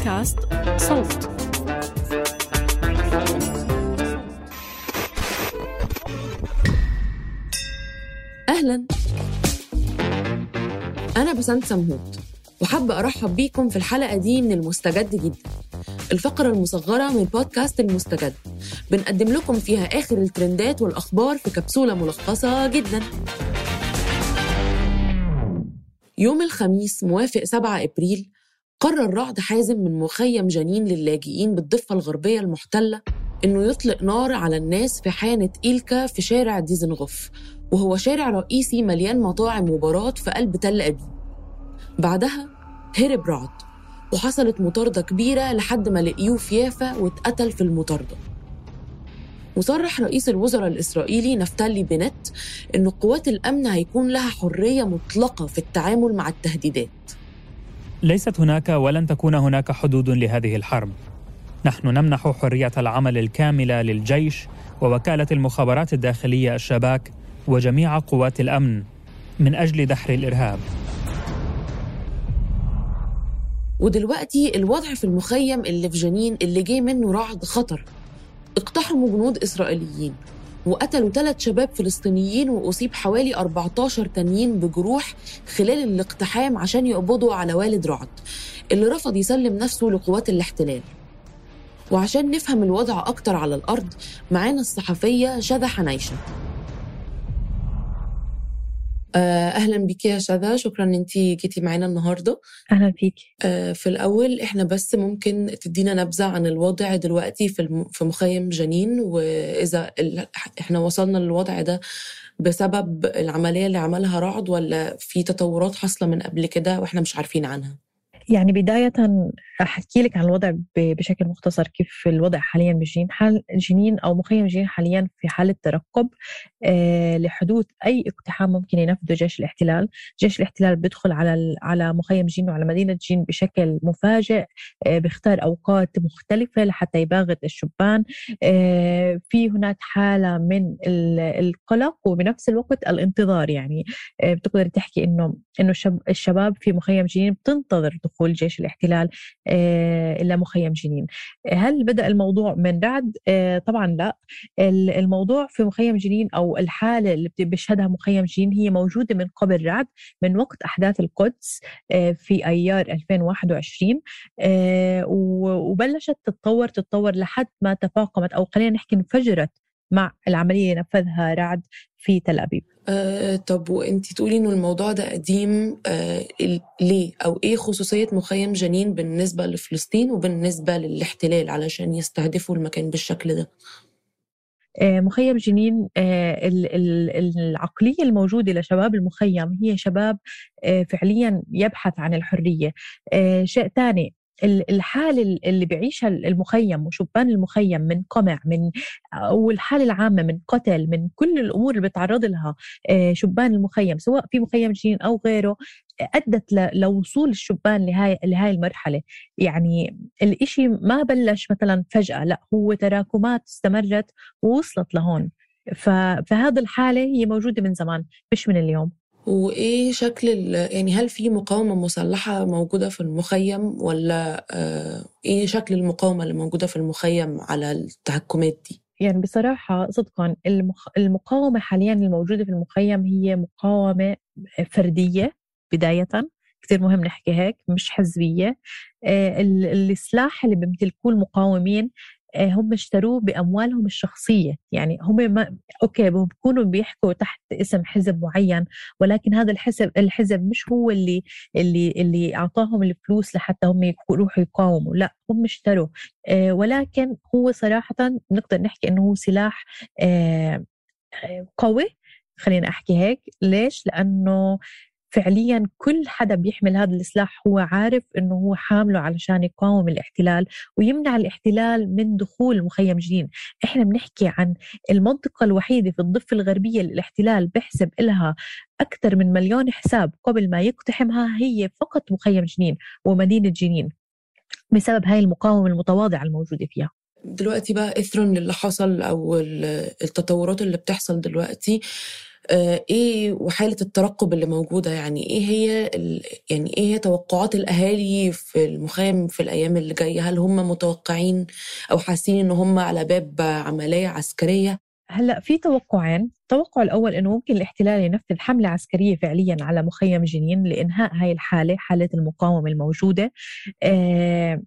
بودكاست صوت. أهلا. أنا بسنت سمهوت وحابة أرحب بيكم في الحلقة دي من المستجد جدا. الفقرة المصغرة من بودكاست المستجد. بنقدم لكم فيها آخر الترندات والأخبار في كبسولة ملخصة جدا. يوم الخميس موافق 7 إبريل قرر رعد حازم من مخيم جنين للاجئين بالضفة الغربية المحتلة إنه يطلق نار على الناس في حانة إيلكا في شارع ديزنغوف وهو شارع رئيسي مليان مطاعم وبارات في قلب تل أبيب. بعدها هرب رعد وحصلت مطاردة كبيرة لحد ما لقيوه في يافا واتقتل في المطاردة. وصرح رئيس الوزراء الإسرائيلي نفتالي بنت إن قوات الأمن هيكون لها حرية مطلقة في التعامل مع التهديدات. ليست هناك ولن تكون هناك حدود لهذه الحرب. نحن نمنح حرية العمل الكاملة للجيش ووكالة المخابرات الداخلية الشباك وجميع قوات الأمن من أجل دحر الإرهاب. ودلوقتي الوضع في المخيم اللي في جنين اللي جه منه رعد خطر. اقتحموا جنود إسرائيليين. وقتلوا ثلاث شباب فلسطينيين وأصيب حوالي 14 تانيين بجروح خلال الاقتحام عشان يقبضوا على والد رعد اللي رفض يسلم نفسه لقوات الاحتلال. وعشان نفهم الوضع أكتر على الأرض معانا الصحفية شذى حنيشة. آه، أهلا بك يا شذى شكرا إن أنت جيتي معانا النهاردة. أهلا فيك. آه، في الأول إحنا بس ممكن تدينا نبذة عن الوضع دلوقتي في الم- في مخيم جنين وإذا ال- إحنا وصلنا للوضع ده بسبب العملية اللي عملها رعد ولا في تطورات حاصلة من قبل كده وإحنا مش عارفين عنها؟ يعني بداية أحكي لك عن الوضع بشكل مختصر كيف الوضع حاليا بجنين حال جنين أو مخيم جنين حاليا في حالة ترقب آه، لحدوث أي اقتحام ممكن ينفذه جيش الاحتلال. جيش الاحتلال بيدخل على على مخيم جنين وعلى مدينة جنين بشكل مفاجئ آه، بيختار أوقات مختلفة لحتى يباغت الشبان. آه، في هناك حالة من ال- القلق وبنفس الوقت الانتظار يعني. بتقدر تحكي إنه إنه الشب- الشباب في مخيم جنين بتنتظر دخول جيش الاحتلال آه، إلى مخيم جنين. هل بدأ الموضوع من رعد؟ آه، طبعا لا. ال- الموضوع في مخيم جنين أو الحالة اللي بيشهدها مخيم جنين هي موجودة من قبل رعد من وقت أحداث القدس آه، في أيار 2021 آه، و- وبلشت تتطور تتطور لحد ما تفاقمت أو خلينا نحكي انفجرت مع العملية اللي نفذها رعد في تل أبيب. آه طب وانتي تقولي إنه الموضوع ده قديم آه ليه؟ أو إيه خصوصية مخيم جنين بالنسبة لفلسطين وبالنسبة للاحتلال علشان يستهدفوا المكان بالشكل ده؟ آه، مخيم جنين آه، ال- ال- العقلية الموجودة لشباب المخيم هي شباب آه، فعليا يبحث عن الحرية. شيء ثاني ال- الحالة ال- اللي بيعيشها المخيم وشبان المخيم من قمع من والحالة العامة من قتل من كل الأمور اللي بيتعرض لها آه، شبان المخيم سواء في مخيم جنين أو غيره ل- لوصول الشبان لهاي لهاي المرحلة. يعني الإشي ما بلش مثلا فجأة لا هو تراكمات استمرت ووصلت لهون. فهذا الحالة هي موجودة من زمان مش من اليوم. وإيه شكل يعني هل في مقاومة مسلحة موجودة في المخيم ولا آه إيه شكل المقاومة اللي موجودة في المخيم على التحكمات دي يعني بصراحة صدقا. المقاومة حاليا الموجودة في المخيم هي مقاومة فردية بداية كثير مهم نحكي هيك مش حزبية آه، السلاح اللي بيمتلكوه المقاومين هم اشتروه بأموالهم الشخصية. يعني هم ما أوكي بيكونوا بيحكوا تحت اسم حزب معين ولكن هذا الحزب الحزب مش هو اللي اللي اللي أعطاهم الفلوس لحتى هم يروحوا يقاوموا. لا هم اشتروا آه، ولكن هو صراحة نقدر نحكي إنه هو سلاح قوي. خلينا أحكي هيك. ليش؟ لأنه فعليا كل حدا بيحمل هذا السلاح هو عارف إنه هو حامله علشان يقاوم الاحتلال ويمنع الاحتلال من دخول مخيم جنين. إحنا بنحكي عن المنطقة الوحيدة في الضفة الغربية اللي الاحتلال بيحسب لها أكثر من مليون حساب قبل ما يقتحمها هي فقط مخيم جنين ومدينة جنين بسبب هاي المقاومة المتواضعة الموجودة فيها. دلوقتي بقى إثرا للي حصل أو التطورات اللي بتحصل دلوقتي. إيه وحالة الترقب اللي موجودة؟ يعني إيه هي يعني إيه هي توقعات الأهالي في المخيم في الأيام اللي جاية؟ هل هم متوقعين أو حاسين إن هم على باب عملية عسكرية؟ هلأ في توقعين التوقع الأول إنه ممكن الاحتلال ينفذ حملة عسكرية فعليا على مخيم جنين لإنهاء هاي الحالة حالة المقاومة الموجودة. آه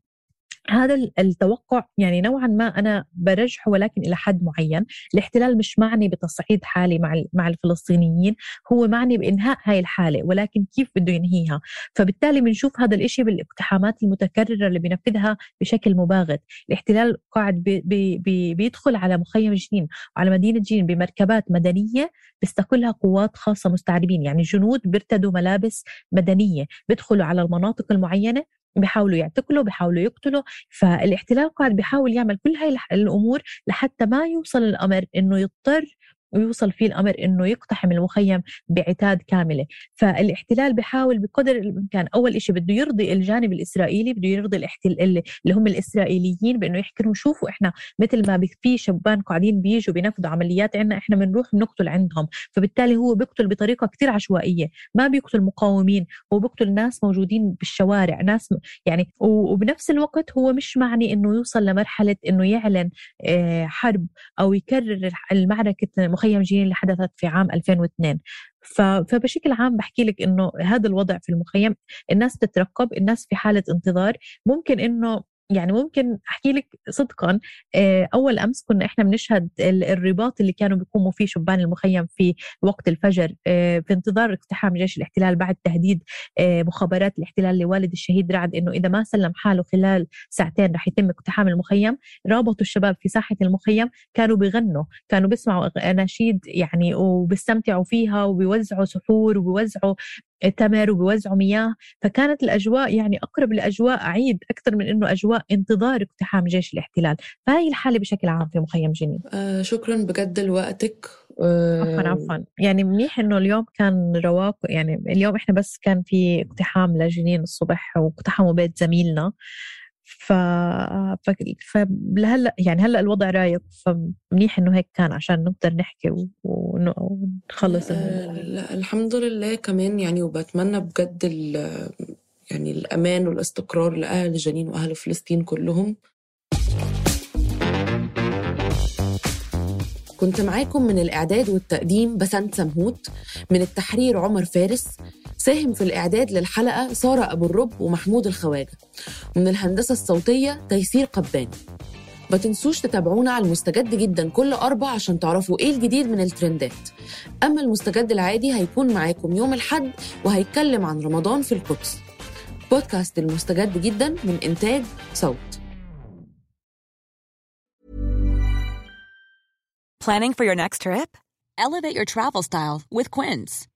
هذا التوقع يعني نوعا ما أنا برجحه ولكن إلى حد معين، الاحتلال مش معني بتصعيد حالي مع مع الفلسطينيين، هو معني بإنهاء هاي الحالة ولكن كيف بده ينهيها، فبالتالي بنشوف هذا الإشي بالإقتحامات المتكررة اللي بينفذها بشكل مباغت، الاحتلال قاعد بي بي بي بيدخل على مخيم جنين وعلى مدينة جنين بمركبات مدنية بيستقلها قوات خاصة مستعربين، يعني جنود بيرتدوا ملابس مدنية، بيدخلوا على المناطق المعينة بيحاولوا يعتقلوا بيحاولوا يقتلوا فالاحتلال قاعد بيحاول يعمل كل هاي الأمور لحتى ما يوصل الأمر إنه يضطر ويوصل فيه الأمر إنه يقتحم المخيم بعتاد كاملة. فالاحتلال بيحاول بقدر الإمكان أول شيء بده يرضي الجانب الإسرائيلي بده يرضي الاحتلال اللي هم الإسرائيليين بإنه يحكي لهم شوفوا إحنا مثل ما في شبان قاعدين بيجوا بينفذوا عمليات عندنا إحنا بنروح بنقتل عندهم. فبالتالي هو بيقتل بطريقة كثير عشوائية. ما بيقتل مقاومين هو بيقتل ناس موجودين بالشوارع ناس يعني وبنفس الوقت هو مش معني إنه يوصل لمرحلة إنه يعلن آه، حرب أو يكرر المعركة مخيم جيني اللي حدثت في عام 2002 فبشكل عام بحكي لك إنه هذا الوضع في المخيم الناس تترقب الناس في حالة انتظار. ممكن إنه يعني ممكن أحكي لك صدقا آه، أول أمس كنا إحنا بنشهد الرباط اللي كانوا بيقوموا فيه شبان المخيم في وقت الفجر آه، في انتظار اقتحام جيش الاحتلال بعد تهديد آه، مخابرات الاحتلال لوالد الشهيد رعد إنه إذا ما سلم حاله خلال ساعتين رح يتم اقتحام المخيم. رابطوا الشباب في ساحة المخيم كانوا بيغنوا كانوا بيسمعوا أناشيد يعني وبيستمتعوا فيها وبيوزعوا سحور وبيوزعوا تمر وبيوزعوا مياه فكانت الأجواء يعني أقرب لأجواء عيد أكثر من أنه أجواء انتظار اقتحام جيش الاحتلال. فهي الحالة بشكل عام في مخيم جنين. آه شكرا بجد لوقتك. عفوا عفوا. يعني منيح إنه اليوم كان رواق يعني اليوم إحنا بس كان في اقتحام لجنين الصبح واقتحموا بيت زميلنا. ف... ف... فلهلا يعني هلا الوضع رايق فمنيح إنه هيك كان عشان نقدر نحكي و... ونخلص آه لا الحمد لله كمان يعني وبتمنى بجد ال... يعني الأمان والاستقرار لأهل جنين وأهل فلسطين كلهم. كنت معاكم من الإعداد والتقديم بسنت سمهوت من التحرير عمر فارس. ساهم في الإعداد للحلقة سارة أبو الرب ومحمود الخواجة. ومن الهندسة الصوتية تيسير قباني ما تنسوش تتابعونا على المستجد جدا كل أربع عشان تعرفوا إيه الجديد من الترندات. أما المستجد العادي هيكون معاكم يوم الحد وهيتكلم عن رمضان في القدس. بودكاست المستجد جدا من إنتاج صوت. Planning for your next trip? Elevate your travel style with Quince.